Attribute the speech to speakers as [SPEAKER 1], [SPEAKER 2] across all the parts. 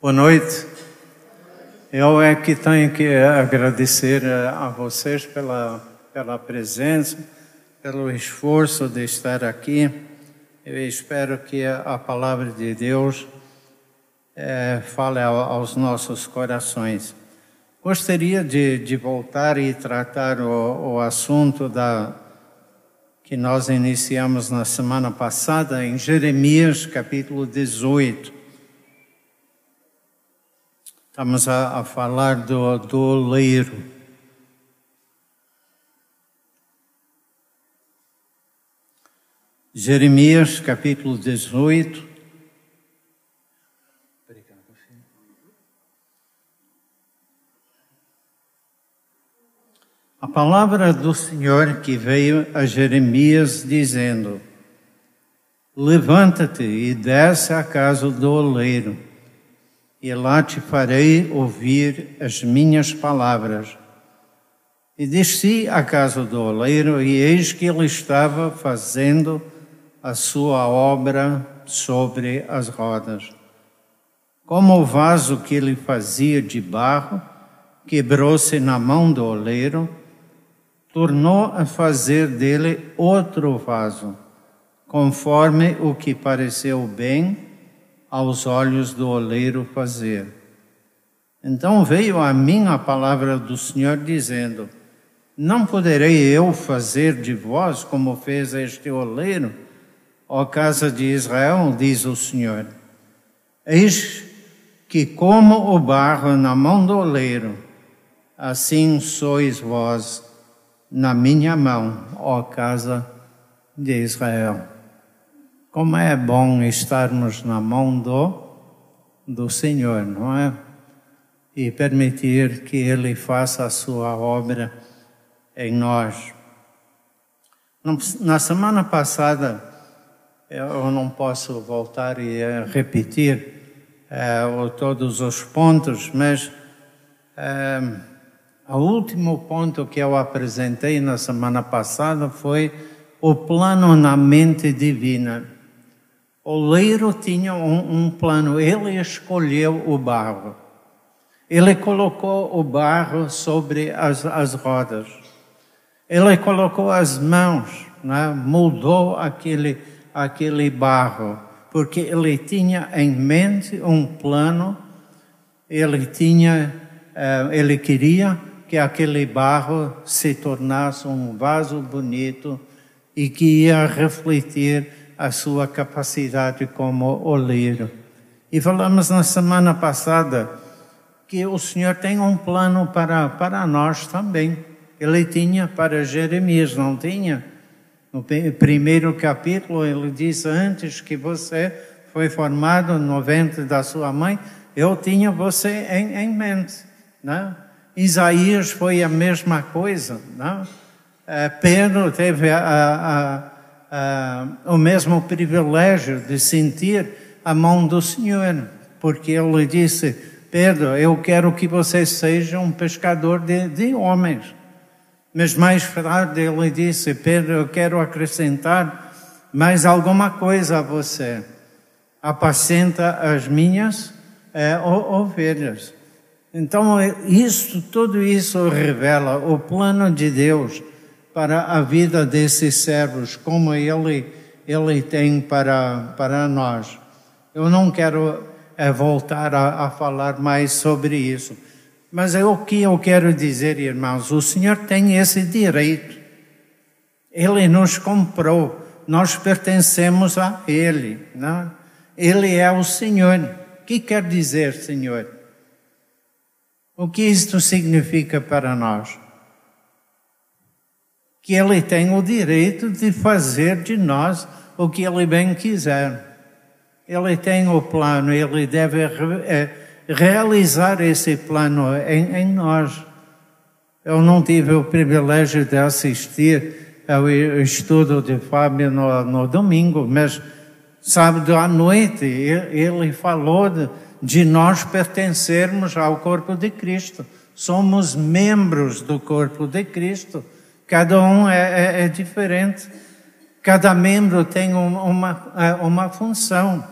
[SPEAKER 1] Boa noite. Eu é que tenho que agradecer eh, a vocês pela, pela presença, pelo esforço de estar aqui. Eu espero que a palavra de Deus é, fale aos nossos corações. Gostaria de, de voltar e tratar o, o assunto da, que nós iniciamos na semana passada, em Jeremias capítulo 18. Estamos a, a falar do, do oleiro. Jeremias capítulo 18. A palavra do Senhor que veio a Jeremias dizendo: Levanta-te e desce à casa do oleiro e lá te farei ouvir as minhas palavras. E desci à casa do oleiro, e eis que ele estava fazendo a sua obra sobre as rodas. Como o vaso que ele fazia de barro quebrou-se na mão do oleiro, tornou a fazer dele outro vaso, conforme o que pareceu bem aos olhos do oleiro fazer. Então veio a mim a palavra do Senhor dizendo: Não poderei eu fazer de vós como fez este oleiro, ó casa de Israel, diz o Senhor. Eis que, como o barro na mão do oleiro, assim sois vós na minha mão, ó casa de Israel. Como é bom estarmos na mão do, do Senhor, não é? E permitir que Ele faça a sua obra em nós. Na semana passada, eu não posso voltar e eh, repetir é, todos os pontos, mas é, o último ponto que eu apresentei na semana passada foi o plano na mente divina. O leiro tinha um, um plano, ele escolheu o barro. Ele colocou o barro sobre as, as rodas. Ele colocou as mãos, né? moldou aquele, aquele barro, porque ele tinha em mente um plano, ele tinha, uh, ele queria que aquele barro se tornasse um vaso bonito e que ia refletir a sua capacidade como oleiro. E falamos na semana passada que o Senhor tem um plano para, para nós também. Ele tinha para Jeremias, não tinha? No primeiro capítulo, ele diz: Antes que você foi formado no ventre da sua mãe, eu tinha você em, em mente. Não? Isaías foi a mesma coisa. Não? Eh, Pedro teve a, a uh, o mesmo privilégio de sentir a mão do Senhor, porque ele disse: Pedro, eu quero que você seja um pescador de, de homens. Mas mais tarde ele disse: Pedro, eu quero acrescentar mais alguma coisa a você. Apacenta as minhas é, ovelhas. Então, isso, tudo isso revela o plano de Deus para a vida desses servos, como Ele, Ele tem para, para nós. Eu não quero é, voltar a, a falar mais sobre isso, mas é o que eu quero dizer, irmãos: o Senhor tem esse direito. Ele nos comprou, nós pertencemos a Ele. Não? Ele é o Senhor. O que quer dizer, Senhor? O que isto significa para nós? Que Ele tem o direito de fazer de nós o que Ele bem quiser. Ele tem o plano, Ele deve é, realizar esse plano em, em nós. Eu não tive o privilégio de assistir ao estudo de Fábio no, no domingo, mas sábado à noite ele falou de, de nós pertencermos ao corpo de Cristo. Somos membros do corpo de Cristo. Cada um é, é, é diferente. Cada membro tem uma, uma, é, uma função.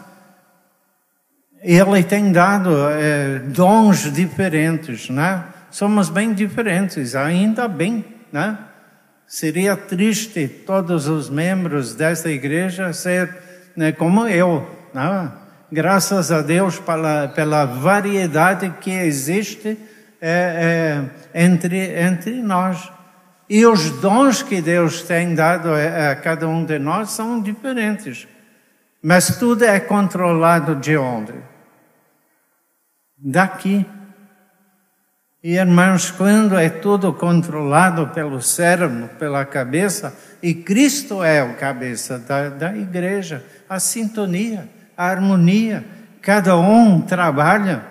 [SPEAKER 1] Ele tem dado é, dons diferentes, né? Somos bem diferentes, ainda bem, né? Seria triste todos os membros desta igreja ser né, como eu, né? Graças a Deus pela, pela variedade que existe é, é, entre, entre nós. E os dons que Deus tem dado a, cada um de nós são diferentes. Mas tudo é controlado de onde? Daqui. E irmãos, quando é tudo controlado pelo cérebro, pela cabeça, e Cristo é o cabeça da, da igreja, a sintonia, a harmonia, cada um trabalha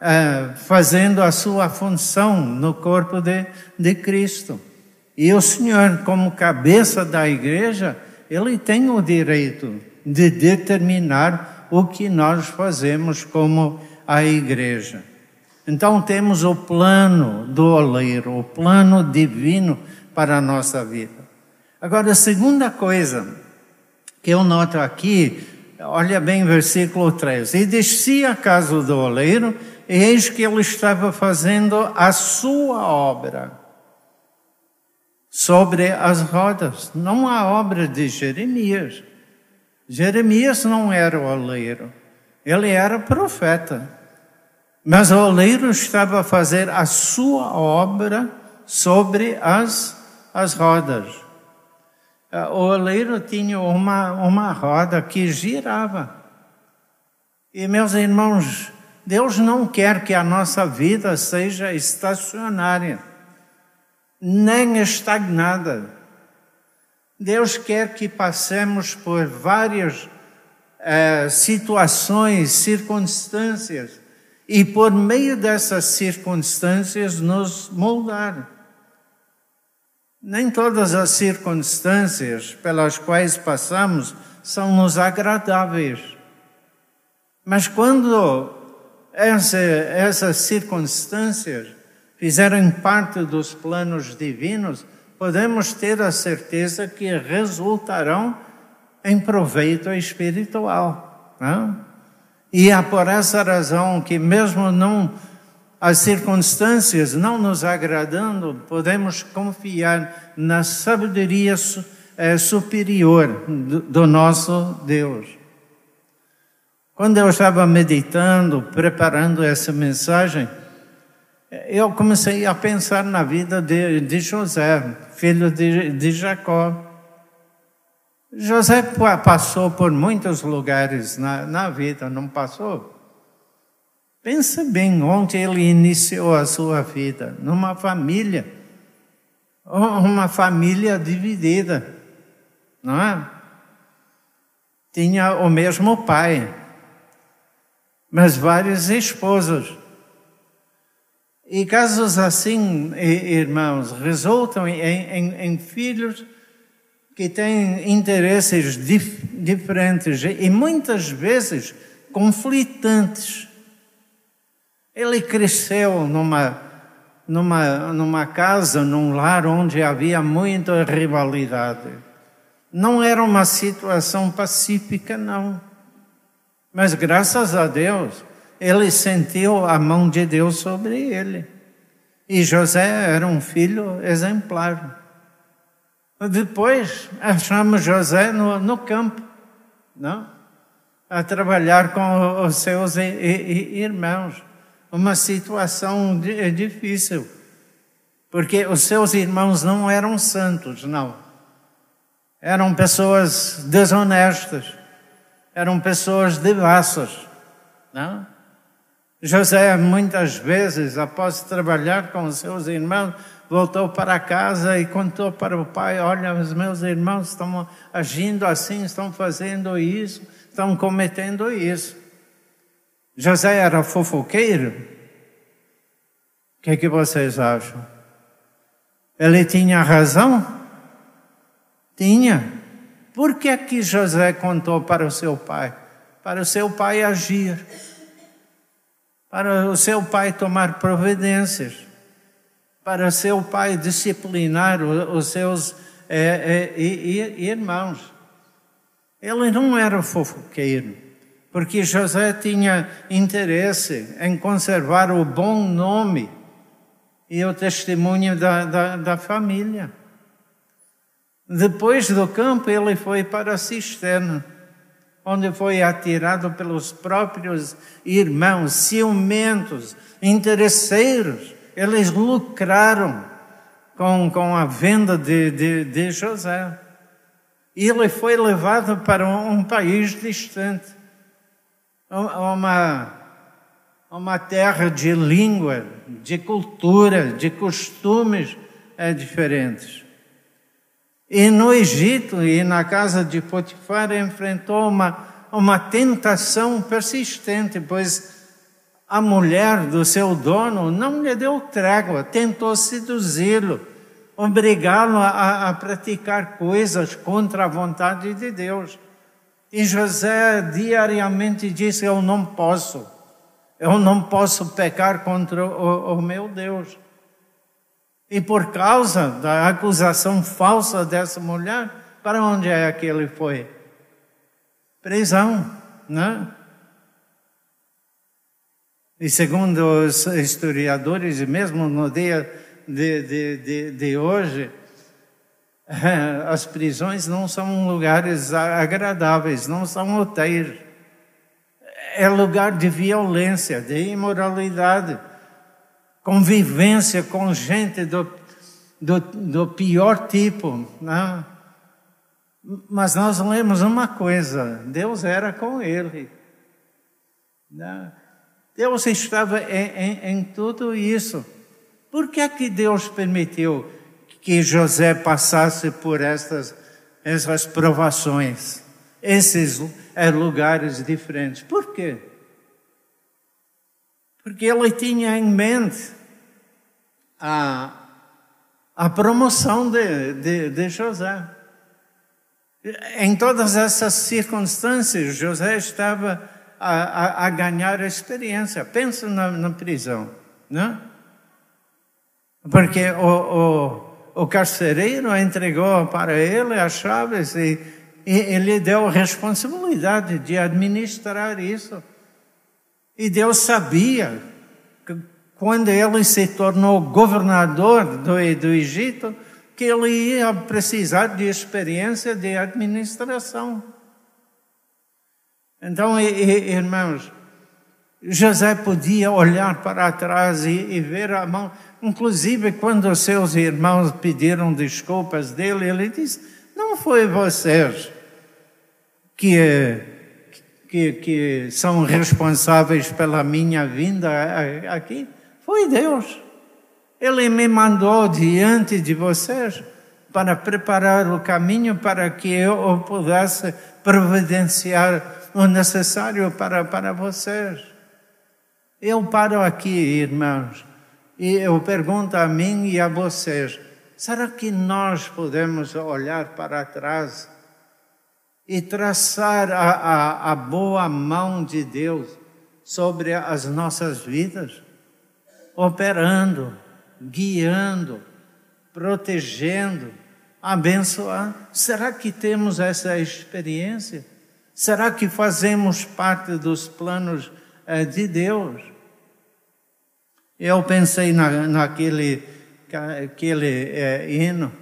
[SPEAKER 1] eh, fazendo a sua função no corpo de, de Cristo. E o Senhor, como cabeça da igreja, ele tem o direito de determinar o que nós fazemos como a igreja. Então temos o plano do oleiro, o plano divino para a nossa vida. Agora, a segunda coisa que eu noto aqui, olha bem versículo 3. E descia a casa do oleiro, e eis que ele estava fazendo a sua obra sobre as rodas, não a obra de Jeremias. Jeremias não era o oleiro, ele era profeta. Mas o oleiro estava a fazer a sua obra sobre as, as rodas. O oleiro tinha uma, uma roda que girava. E, meus irmãos, Deus não quer que a nossa vida seja estacionária nem estagnada. Deus quer que passemos por várias eh, situações, circunstâncias, e por meio dessas circunstâncias nos moldar. Nem todas as circunstâncias pelas quais passamos são nos agradáveis. Mas quando essa, essas circunstâncias fizerem parte dos planos divinos, podemos ter a certeza que resultarão em proveito espiritual. Não? E é por essa razão que, mesmo não as circunstâncias não nos agradando, podemos confiar na sabedoria eh, superior do nosso Deus. Quando eu estava meditando, preparando essa mensagem, eu comecei a pensar na vida de, de José, filho de, de Jacó. José passou por muitos lugares na, na vida, não passou? Pensa bem onde ele iniciou a sua vida, numa família, uma família dividida, não é? Tinha o mesmo pai, mas várias esposas. E casos assim, irmãos, resultam em, em, em filhos que têm interesses dif, diferentes e muitas vezes conflitantes. Ele cresceu numa, numa, numa casa, num lar onde havia muita rivalidade. Não era uma situação pacífica, não. Mas graças a Deus, ele sentiu a mão de Deus sobre ele. E José era um filho exemplar. Depois achamos José no, no campo, não? a trabalhar com os seus irmãos. Uma situação difícil, porque os seus irmãos não eram santos, não. Eram pessoas desonestas, eram pessoas devassas, não? José, muitas vezes, após trabalhar com seus irmãos, voltou para casa e contou para o pai: Olha, os meus irmãos estão agindo assim, estão fazendo isso, estão cometendo isso. José era fofoqueiro? O que, é que vocês acham? Ele tinha razão? Tinha. Por que, que José contou para o seu pai? Para o seu pai agir para o seu pai tomar providências, para o seu pai disciplinar os seus é, é, irmãos. Ele não era fofoqueiro, porque José tinha interesse em conservar o bom nome e o testemunho da, da, da família. Depois do campo, ele foi para a cisterna, onde foi atirado pelos próprios irmãos, ciumentos, interesseiros. Eles lucraram com, com a venda de, de, de José. E ele foi levado para um, um país distante, uma, uma terra de língua, de cultura, de costumes é, diferentes. E no Egito e na casa de Potifar enfrentou uma, uma tentação persistente, pois a mulher do seu dono não lhe deu trégua, tentou seduzi-lo, obrigá-lo a, a, praticar coisas contra a vontade de Deus. E José diariamente disse: Eu não posso, eu não posso pecar contra o, o meu Deus. E por causa da acusação falsa dessa mulher, para onde é que ele foi? Prisão, né? E segundo os historiadores, mesmo no dia de, de, de, de hoje, as prisões não são lugares agradáveis, não são hotéis. É lugar de violência, de imoralidade, convivência com gente do, do, do pior tipo. Né? Mas nós lemos uma coisa: Deus era com ele. Né? Deus estava em, em, em tudo isso. Por que é que Deus permitiu que José passasse por estas, essas provações, esses é, lugares diferentes? Por quê? Porque ele tinha em mente a, a promoção de, de, de José. Em todas essas circunstâncias, José estava a, a, a ganhar experiência. Pensa na, na, prisão, né? Porque o, o, o carcereiro entregou para ele as chaves e, e ele deu a responsabilidade de administrar isso. E Deus sabia que quando ele se tornou governador do, do Egito, que ele ia precisar de experiência de administração. Então, irmãos, José podia olhar para trás e, e, ver a mão. Inclusive, quando seus irmãos pediram desculpas dele, ele disse: Não foi vocês que, que, que são responsáveis pela minha vinda aqui, foi Deus. Ele me mandou diante de vocês para preparar o caminho para que eu pudesse providenciar o necessário para, para vocês. Eu paro aqui, irmãos, e eu pergunto a mim e a vocês: será que nós podemos olhar para trás e traçar a, a, a boa mão de Deus sobre as nossas vidas? Operando, guiando, protegendo, abençoando. Será que temos essa experiência? Será que fazemos parte dos planos eh, de Deus? Eu pensei na, naquele aquele, é, hino.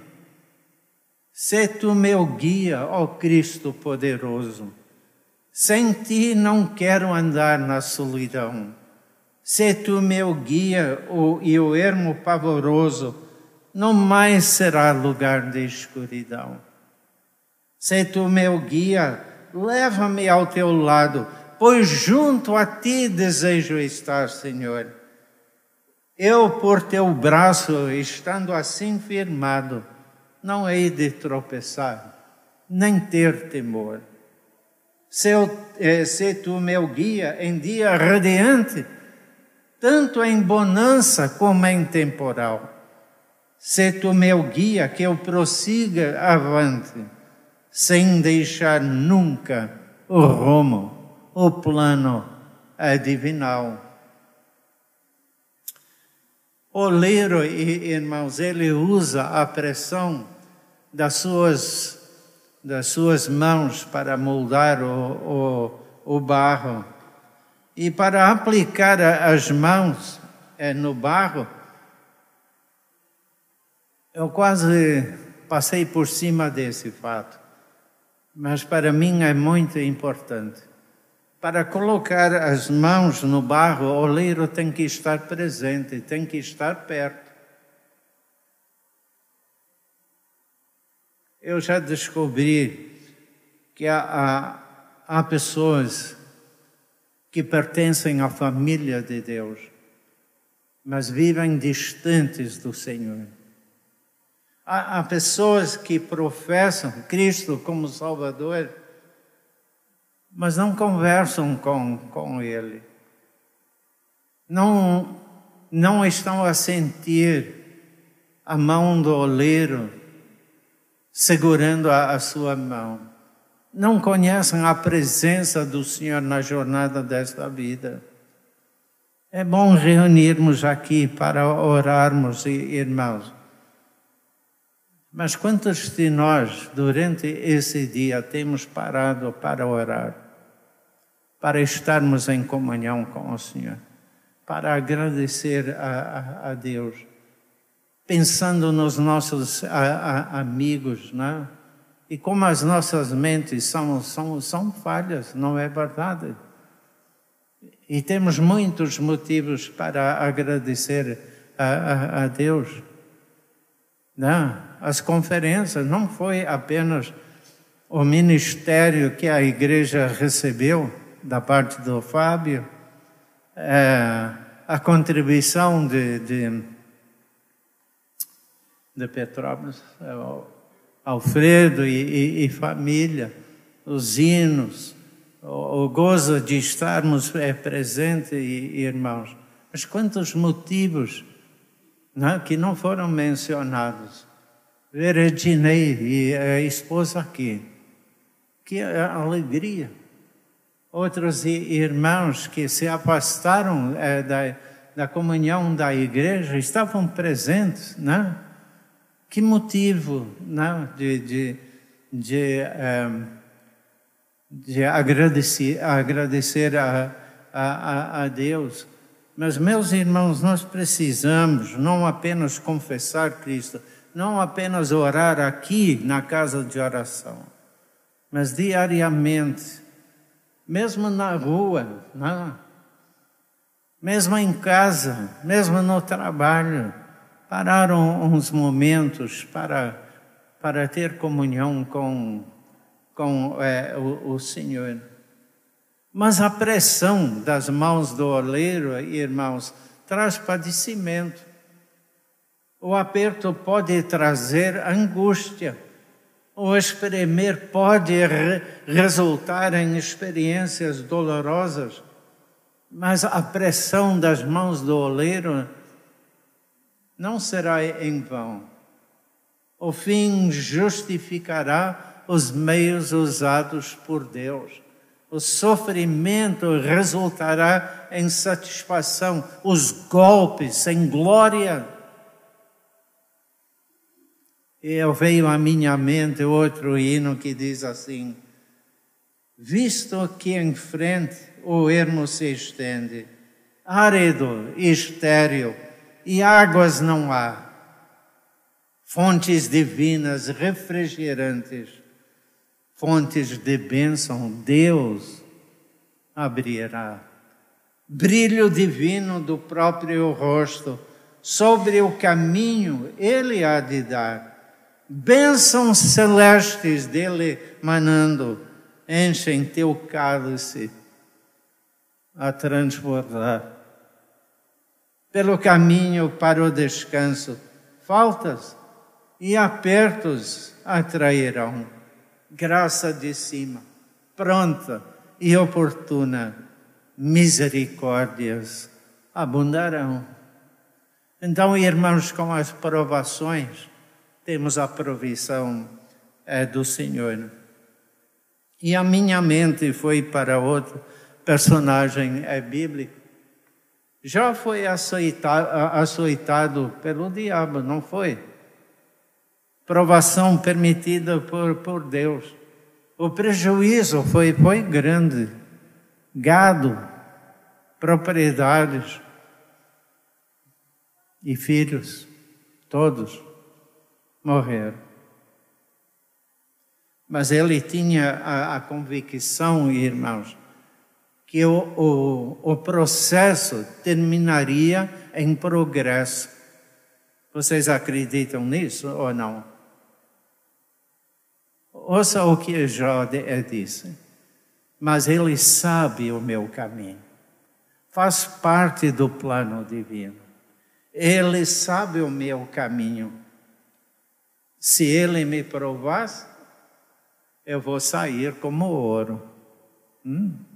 [SPEAKER 1] Se tu meu guia, ó Cristo poderoso, sem ti não quero andar na solidão. Se tu meu guia o, e o ermo pavoroso, não mais será lugar de escuridão. Se tu meu guia, leva-me ao teu lado, pois junto a ti desejo estar, Senhor. Eu, por teu braço, estando assim firmado, não hei de tropeçar, nem ter temor. Se, eu, eh, se tu meu guia em dia radiante, tanto em bonança como em temporal. Se tu meu guia, que eu prossiga avante sem deixar nunca o rumo, o plano divinal. O Lero, irmãos, ele usa a pressão das suas, das suas mãos para moldar o, o barro. E para aplicar as mãos é, no barro, eu quase passei por cima desse fato, mas para mim é muito importante. Para colocar as mãos no barro, o oleiro tem que estar presente, tem que estar perto. Eu já descobri que há, há, há pessoas que pertencem à família de Deus, mas vivem distantes do Senhor. Há, há pessoas que professam Cristo como Salvador, mas não conversam com, com Ele. Não, não estão a sentir a mão do oleiro segurando a, a sua mão. Não conhecem a presença do Senhor na jornada desta vida. É bom reunirmos aqui para orarmos, irmãos. Mas quantos de nós, durante esse dia, temos parado para orar, para estarmos em comunhão com o Senhor, para agradecer a, a, a Deus? Pensando nos nossos a, a, amigos, né? E como as nossas mentes são, são, são falhas, não é verdade? E temos muitos motivos para agradecer a, a, a Deus. Não, né? as conferências não foi apenas o ministério que a igreja recebeu da parte do Fábio, é, a contribuição de, de de Petrópolis, é Alfredo e, e, e família, os hinos, o, o, gozo de estarmos é, presentes, irmãos. Mas quantos motivos né, que não foram mencionados? Ver Ednei e a esposa aqui, que alegria. Outros irmãos que se afastaram é, da, da comunhão da igreja estavam presentes, né? Que motivo né, de, de, de, um, de agradecer, agradecer a, a, a Deus. Mas, meus irmãos, nós precisamos não apenas confessar Cristo, não apenas orar aqui na casa de oração, mas diariamente, mesmo na rua, né? mesmo em casa, mesmo no trabalho pararam uns momentos para, para ter comunhão com, com é, o, o Senhor. Mas a pressão das mãos do oleiro, irmãos, traz padecimento. O aperto pode trazer angústia. O espremer pode re resultar em experiências dolorosas. Mas a pressão das mãos do oleiro não será em vão. O fim justificará os meios usados por Deus. O sofrimento resultará em satisfação, os golpes em glória. E eu veio à minha mente outro hino que diz assim: Visto que em frente o ermo se estende, árido e estéril, e águas não há. Fontes divinas, refrigerantes, fontes de bênção, Deus abrirá. Brilho divino do próprio rosto, sobre o caminho Ele há de dar. Bênçãos celestes dele manando, enchem teu cálice a transbordar pelo caminho para o descanso. Faltas e apertos atrairão. Graça de cima, pronta e oportuna, misericórdias abundarão. Então, irmãos, com as provações, temos a provisão é, do Senhor. E a minha mente foi para outro personagem é, bíblico já foi açoitado pelo diabo, não foi? Provação permitida por, por Deus. O prejuízo foi, foi grande. gado, propriedades e filhos, todos morreram. Mas ele tinha a, a convicção, irmãos, que o, o, o processo terminaria em progresso. Vocês acreditam nisso ou não? Ouça o que Jó disse. Mas ele sabe o meu caminho. Faz parte do plano divino. Ele sabe o meu caminho. Se ele me provar, eu vou sair como ouro. Hum?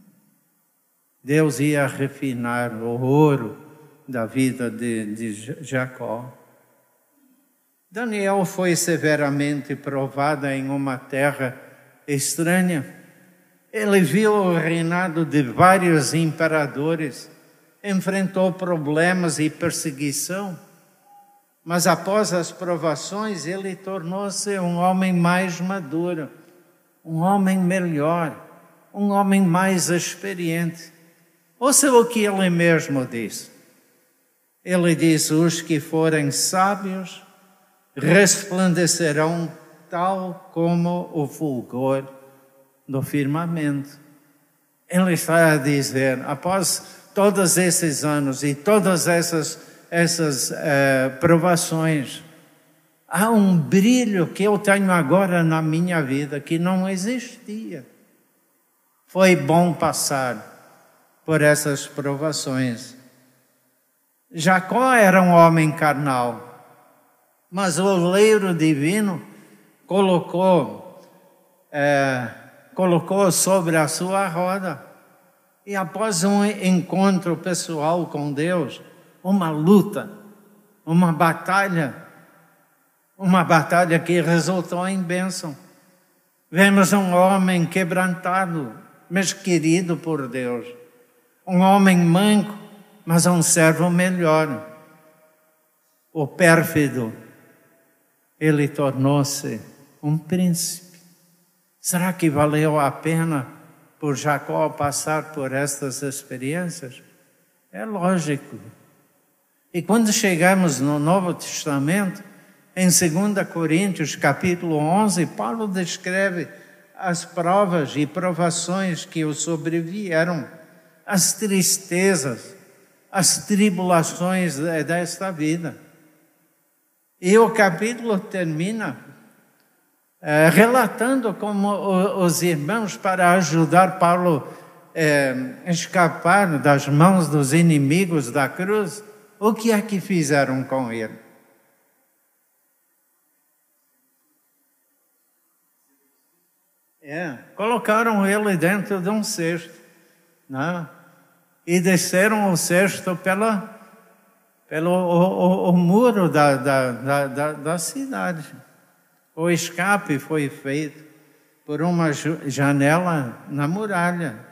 [SPEAKER 1] Deus ia refinar o ouro da vida de, de Jacó. Daniel foi severamente provado em uma terra estranha. Ele viu o reinado de vários imperadores, enfrentou problemas e perseguição, mas após as provações ele tornou-se um homem mais maduro, um homem melhor, um homem mais experiente. Ouça o que ele mesmo diz. Ele diz: Os que forem sábios resplandecerão tal como o fulgor do firmamento. Ele está a dizer: após todos esses anos e todas essas, essas uh, provações, há um brilho que eu tenho agora na minha vida que não existia. Foi bom passar por essas provações. Jacó era um homem carnal, mas o oleiro divino colocou, é, colocou sobre a sua roda. E após um encontro pessoal com Deus, uma luta, uma batalha, uma batalha que resultou em bênção. Vemos um homem quebrantado, mas querido por Deus um homem manco, mas um servo melhor. O pérfido, ele tornou-se um príncipe. Será que valeu a pena por Jacó passar por estas experiências? É lógico. E quando chegamos no Novo Testamento, em 2 Coríntios, capítulo 11, Paulo descreve as provas e provações que o sobrevieram as tristezas, as tribulações desta vida. E o capítulo termina é, relatando como os irmãos, para ajudar Paulo a é, escapar das mãos dos inimigos da cruz, o que é que fizeram com ele? É, colocaram ele dentro de um cesto, não? E desceram o cesto pela, pelo o, o, o muro da, da, da, da, cidade. O escape foi feito por uma janela na muralha.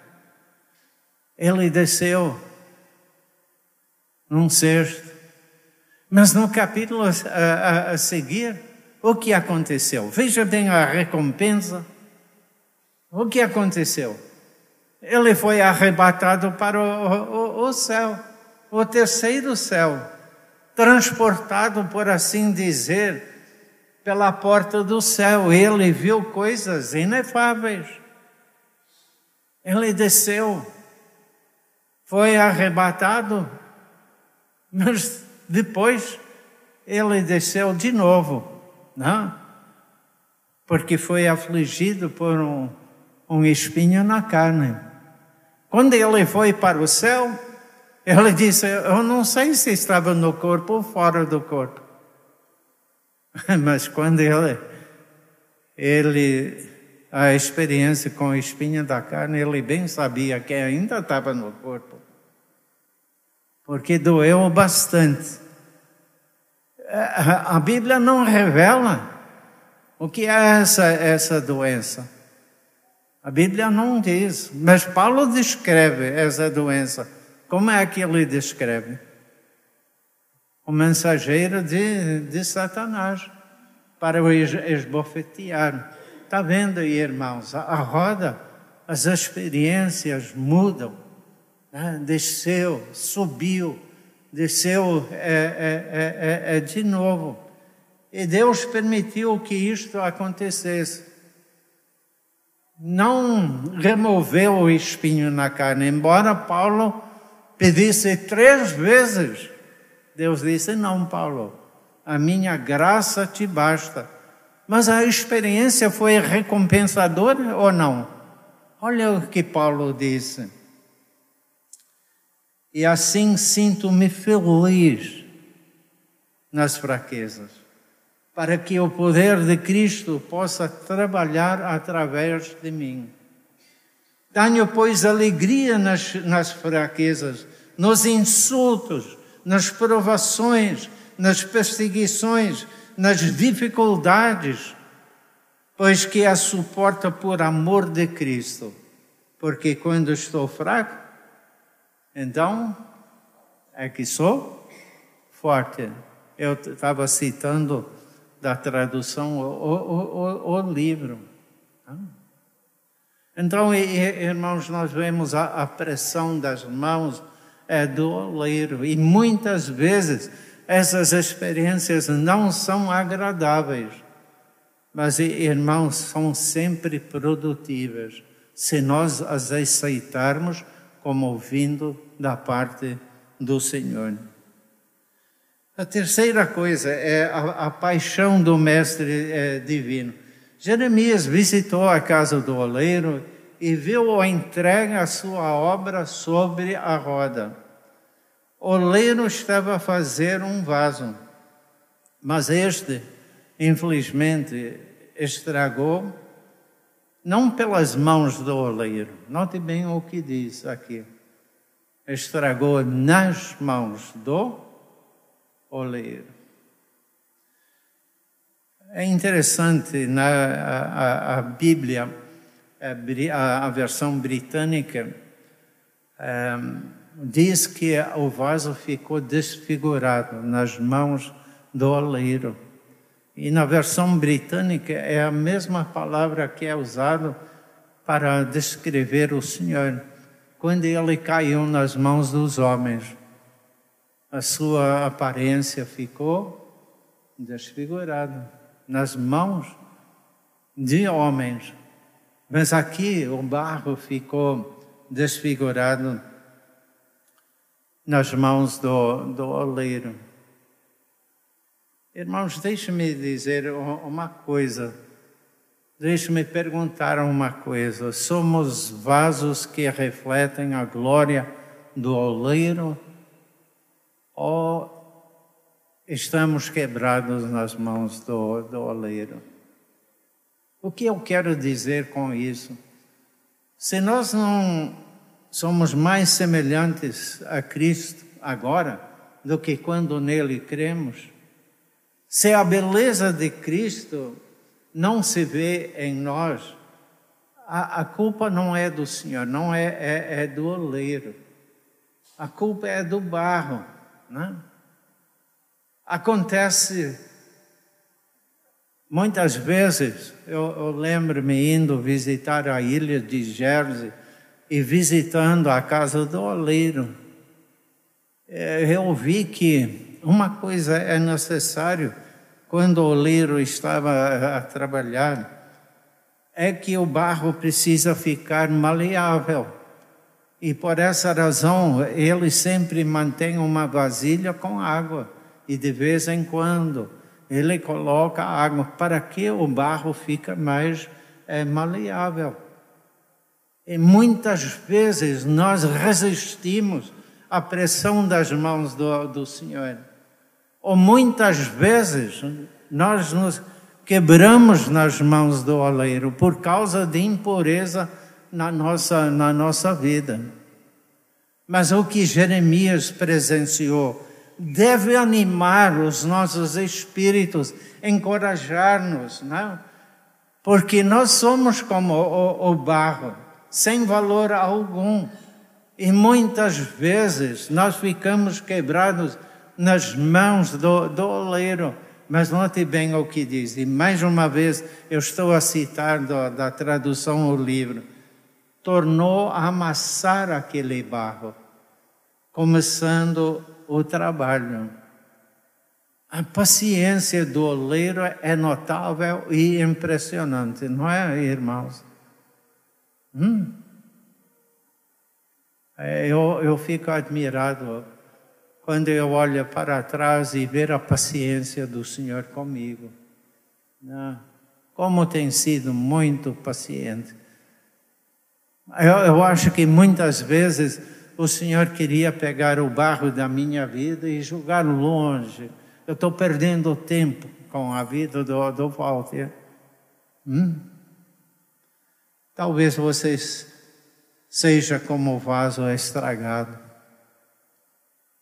[SPEAKER 1] Ele desceu num cesto. Mas no capítulo a, a, a seguir, o que aconteceu? Veja bem a recompensa. O que aconteceu? Ele foi arrebatado para o, o, o céu, o terceiro céu, transportado, por assim dizer, pela porta do céu. Ele viu coisas inefáveis. Ele desceu, foi arrebatado, mas depois ele desceu de novo, não? Porque foi afligido por um, um espinho na carne. Quando ele foi para o céu, ele disse: Eu não sei se estava no corpo ou fora do corpo. Mas quando ele, ele, a experiência com a espinha da carne, ele bem sabia que ainda estava no corpo. Porque doeu bastante. A Bíblia não revela o que é essa, essa doença. A Bíblia não diz, mas Paulo descreve essa doença. Como é que ele descreve? O mensageiro de, de Satanás para o esbofetear. Está vendo irmãos? A roda as experiências mudam. Né? Desceu, subiu, desceu é, é, é, de novo. E Deus permitiu que isto acontecesse. Não removeu o espinho na carne, embora Paulo pedisse três vezes. Deus disse: Não, Paulo, a minha graça te basta. Mas a experiência foi recompensadora ou não? Olha o que Paulo disse. E assim sinto-me feliz nas fraquezas, para que o poder de Cristo possa trabalhar através de mim. Tenho, pois, alegria nas, nas fraquezas, nos insultos, nas provações, nas perseguições, nas dificuldades, pois que a suporta por amor de Cristo. Porque quando estou fraco, então é que sou forte. Eu estava citando da tradução o, o, o, livro. Então, irmãos, nós vemos a, a pressão das mãos é, do oleiro e muitas vezes essas experiências não são agradáveis, mas, irmãos, são sempre produtivas se nós as aceitarmos como vindo da parte do Senhor. A terceira coisa é a, a paixão do Mestre é, Divino. Jeremias visitou a casa do oleiro e viu a entrega a sua obra sobre a roda. O oleiro estava a fazer um vaso, mas este, infelizmente, estragou, não pelas mãos do oleiro, note bem o que diz aqui, estragou nas mãos do oleiro. É interessante, na a, a Bíblia, a, a, versão britânica, um, diz que o vaso ficou desfigurado nas mãos do oleiro. E na versão britânica é a mesma palavra que é usada para descrever o Senhor quando ele caiu nas mãos dos homens. A sua aparência ficou desfigurada nas mãos de homens. Mas aqui o barro ficou desfigurado nas mãos do, do oleiro. Irmãos, deixe-me dizer uma coisa. Deixe-me perguntar uma coisa. Somos vasos que refletem a glória do oleiro ou estamos quebrados nas mãos do, do oleiro? O que eu quero dizer com isso? Se nós não somos mais semelhantes a Cristo agora do que quando nele cremos, se a beleza de Cristo não se vê em nós, a, a culpa não é do Senhor, não é, é, é, do oleiro. A culpa é do barro. Né? Acontece muitas vezes, eu, eu lembro-me indo visitar a ilha de Jersey, e visitando a casa do oleiro, é, eu vi que uma coisa é necessário quando o oleiro estava a trabalhar, é que o barro precisa ficar maleável. E por essa razão, ele sempre mantém uma vasilha com água. E de vez em quando, ele coloca água para que o barro fique mais é, maleável. E muitas vezes nós resistimos à pressão das mãos do, do Senhor. Ou muitas vezes nós nos quebramos nas mãos do oleiro por causa de impureza na nossa, na nossa vida. Mas o que Jeremias presenciou deve animar os nossos espíritos, encorajar-nos, não? Porque nós somos como o, o barro sem valor algum. E muitas vezes nós ficamos quebrados nas mãos do, do oleiro. Mas note bem o que diz, e mais uma vez eu estou a citar do, da tradução ao livro. Tornou a amassar aquele barro, começando o trabalho. A paciência do oleiro é notável e impressionante, não é, irmãos? Hum? É, eu, eu fico admirado quando eu olho para trás e ver a paciência do Senhor comigo. Né? Como tem sido muito paciente. Eu, eu acho que muitas vezes o Senhor queria pegar o barro da minha vida e jogar longe. Eu estou perdendo tempo com a vida do, do Walter. Hum? Talvez vocês seja como o vaso estragado.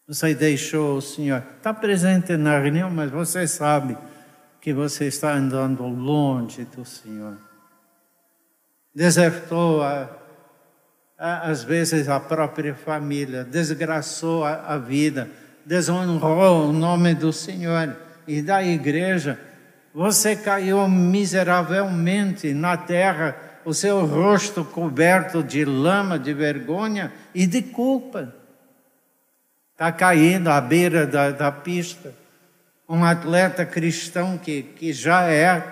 [SPEAKER 1] Você deixou o Senhor, está presente na reunião, mas você sabe que você está andando longe do Senhor. Desertou a, às vezes a própria família, desgraçou a, vida, desonrou o nome do Senhor e da igreja. Você caiu miseravelmente na terra, o seu rosto coberto de lama, de vergonha e de culpa. Está caído à beira da, da pista. Um atleta cristão que, que já é,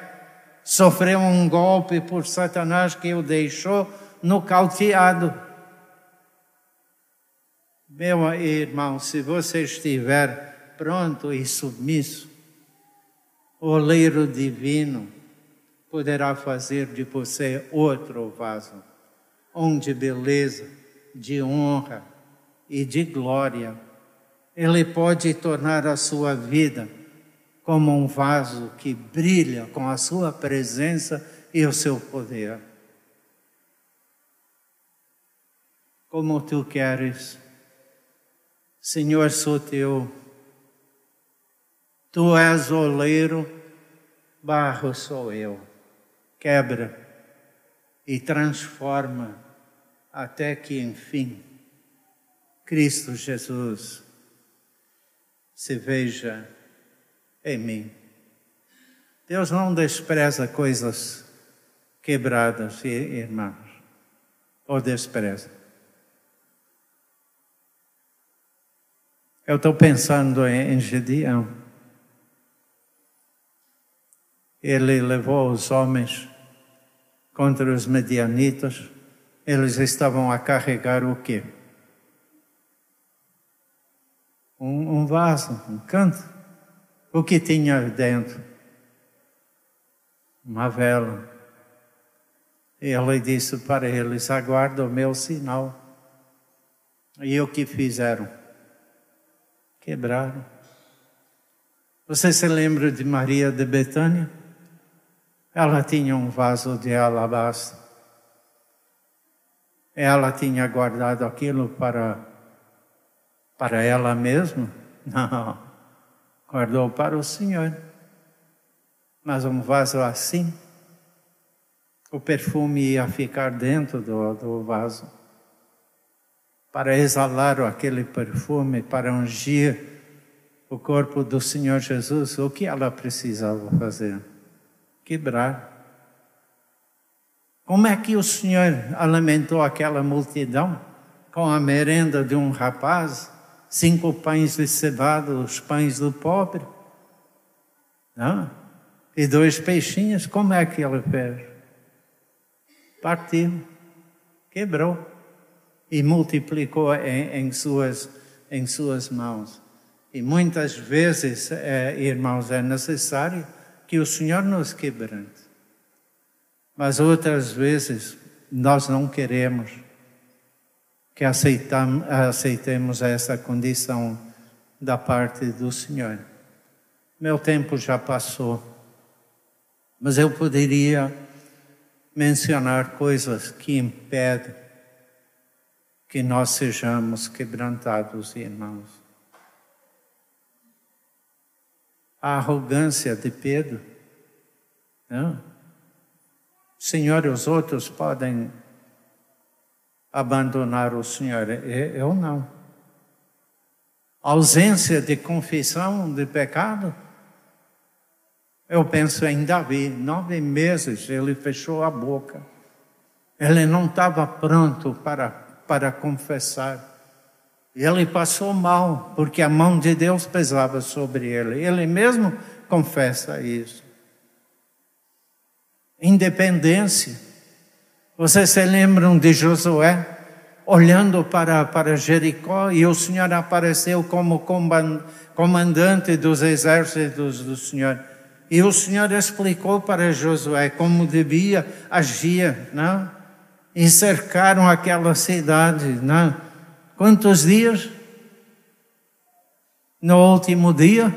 [SPEAKER 1] sofreu um golpe por Satanás que o deixou nocauteado. Meu irmão, se você estiver pronto e submisso, o oleiro divino poderá fazer de você outro vaso, um de beleza, de honra e de glória ele pode tornar a sua vida como um vaso que brilha com a sua presença e o seu poder. Como tu queres, Senhor, sou teu. Tu és oleiro, barro sou eu. Quebra e transforma até que, enfim, Cristo Jesus se veja em mim. Deus não despreza coisas quebradas, irmãos, ou despreza. Eu estou pensando em Gedeão. Ele levou os homens contra os medianitas. Eles estavam a carregar o quê? um, um vaso, um canto. O que tinha dentro? Uma vela. E ele disse para eles: aguarda o meu sinal. E o que fizeram? Quebraram. Você se lembra de Maria de Betânia? Ela tinha um vaso de alabastro. Ela tinha guardado aquilo para para ela mesma? Não. Guardou para o Senhor. Mas um vaso assim, o perfume ia ficar dentro do, do vaso. Para exalar aquele perfume, para ungir o corpo do Senhor Jesus, o que ela precisava fazer? Quebrar. Como é que o Senhor alimentou aquela multidão? Com a merenda de um rapaz? cinco pães de cevada, os pães do pobre. Não? E dois peixinhos, como é que ele fez? Partiu, quebrou e multiplicou em, em suas, em suas mãos. E muitas vezes, é, irmãos, é necessário que o Senhor nos quebrante. Mas outras vezes nós não queremos que aceitemos essa condição da parte do Senhor. Meu tempo já passou, mas eu poderia mencionar coisas que impedem que nós sejamos quebrantados, irmãos. A arrogância de Pedro. Não? Senhor, os outros podem abandonar o Senhor. Eu não. Ausência de confissão de pecado. Eu penso em Davi, nove meses ele fechou a boca. Ele não estava pronto para, para confessar. Ele passou mal, porque a mão de Deus pesava sobre ele. Ele mesmo confessa isso. Independência. Vocês se lembram de Josué? Olhando para, para Jericó e o Senhor apareceu como comandante dos exércitos do Senhor. E o Senhor explicou para Josué como devia agir, não? E cercaram aquela cidade, não? Quantos dias? No último dia,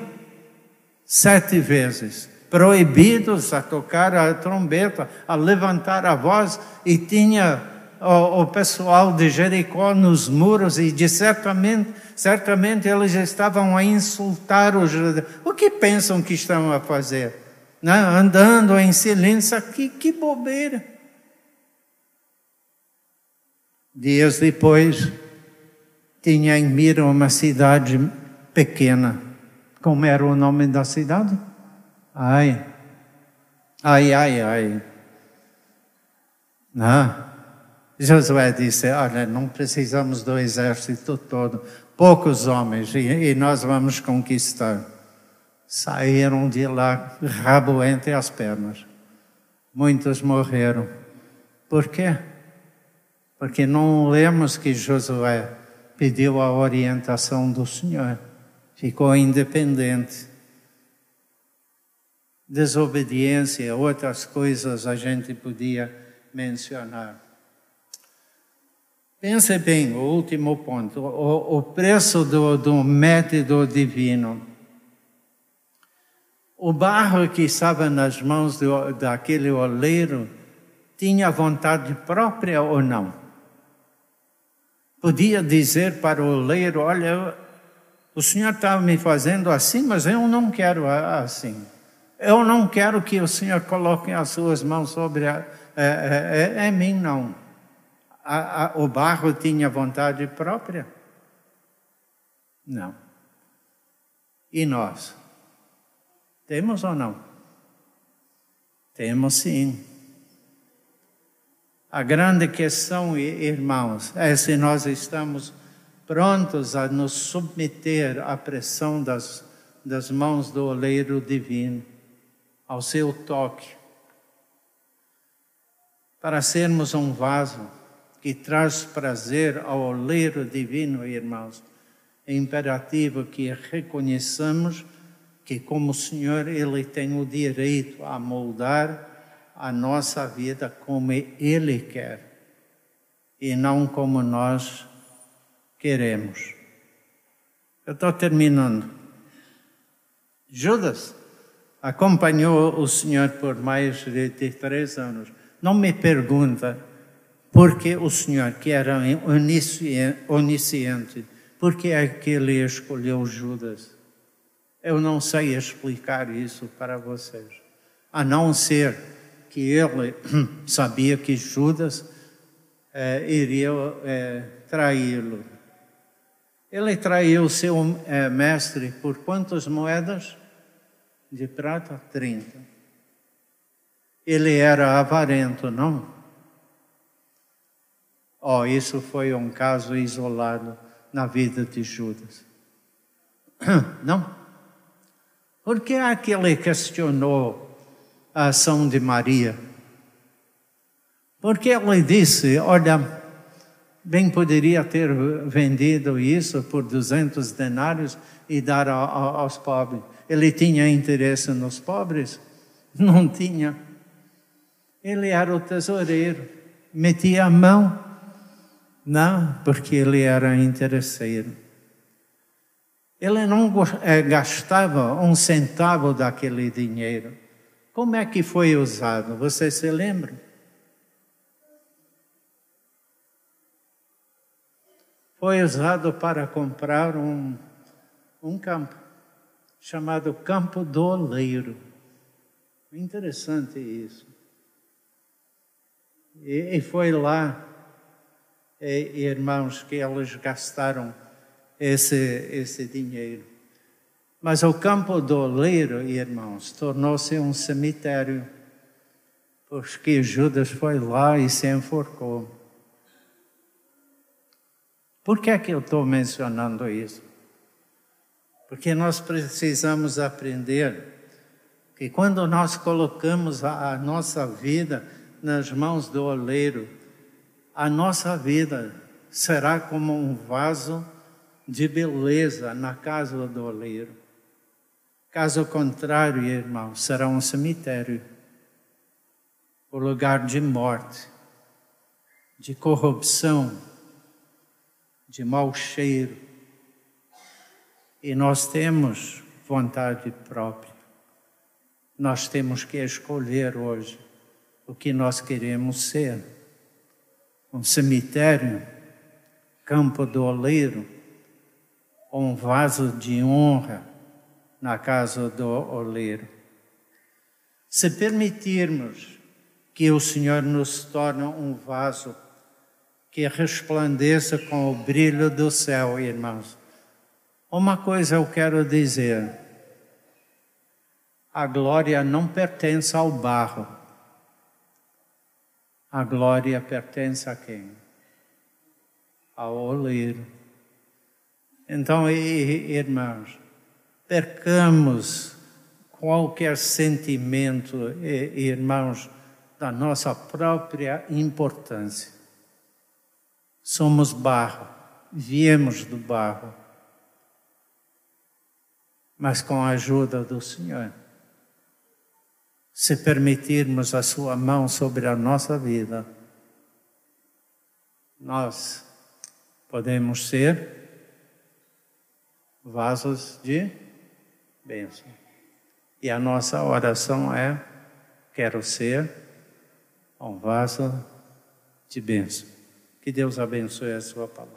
[SPEAKER 1] sete vezes. Proibidos a tocar a trombeta, a levantar a voz, e tinha o, o pessoal de Jericó nos muros, e de certamente, certamente eles estavam a insultar os judeus. O que pensam que estão a fazer? Né? andando em silêncio, que, que bobeira. Dias depois, tinha em mira uma cidade pequena. Como era o nome da cidade? Ai, ai, ai, ai. Não. Josué disse: Olha, não precisamos do exército todo, poucos homens, e, e nós vamos conquistar. Saíram de lá, rabo entre as pernas. Muitos morreram. Por quê? Porque não lemos que Josué pediu a orientação do Senhor, ficou independente. Desobediência, outras coisas a gente podia mencionar. Pense bem, o último ponto, o, o preço do, do método divino. O barro que estava nas mãos do, daquele oleiro tinha vontade própria ou não? Podia dizer para o oleiro: Olha, o senhor está me fazendo assim, mas eu não quero assim. Eu não quero que o senhor coloque as suas mãos sobre a, é, é, é, é mim, não. A, a, o barro tinha vontade própria? Não. E nós? Temos ou não? Temos sim. A grande questão, irmãos, é se nós estamos prontos a nos submeter à pressão das, das mãos do oleiro divino, ao seu toque, para sermos um vaso que traz prazer ao oleiro divino, irmãos. É imperativo que reconheçamos que, como Senhor, Ele tem o direito a moldar a nossa vida como Ele quer e não como nós queremos. Eu estou terminando. Judas acompanhou o Senhor por mais de três anos. Não me pergunta por que o Senhor, que era onisciente, por que é que ele escolheu Judas? Eu não sei explicar isso para vocês, a não ser que ele sabia que Judas é, iria é, traí-lo. Ele traiu seu é, mestre por quantas moedas? De prata? 30. Ele era avarento, não? Oh, isso foi um caso isolado na vida de Judas. Não? Porque aquele questionou a ação de Maria. Porque ela disse: Olha, bem poderia ter vendido isso por 200 denários e dar aos pobres. Ele tinha interesse nos pobres? Não tinha. Ele era o tesoureiro, metia a mão. Não, porque ele era interesseiro. Ele não eh, gastava um centavo daquele dinheiro. Como é que foi usado? Você se lembra? Foi usado para comprar um, um campo chamado Campo do Oleiro. Interessante isso. E, e foi lá, e, irmãos, que eles gastaram esse, esse dinheiro. Mas o campo do oleiro, irmãos, tornou-se um cemitério. porque Judas foi lá e se enforcou. Por que é que eu estou mencionando isso? Porque nós precisamos aprender que quando nós colocamos a, a nossa vida nas mãos do oleiro, a nossa vida será como um vaso de beleza na casa do oleiro. Caso contrário, irmão, será um cemitério, o lugar de morte, de corrupção, de mau cheiro. E nós temos vontade própria. Nós temos que escolher hoje o que nós queremos ser. Um cemitério, campo do oleiro, um vaso de honra na casa do oleiro. Se permitirmos que o Senhor nos torne um vaso que resplandeça com o brilho do céu, irmãos. Uma coisa eu quero dizer: a glória não pertence ao barro, a glória pertence a quem? Ao oleiro. Então, irmãos, percamos qualquer sentimento, irmãos, da nossa própria importância. Somos barro, viemos do barro, mas com a ajuda do Senhor. Se permitirmos a Sua mão sobre a nossa vida, nós podemos ser vasos de bênção. E a nossa oração é: quero ser um vaso de bênção. Que Deus abençoe a sua palavra.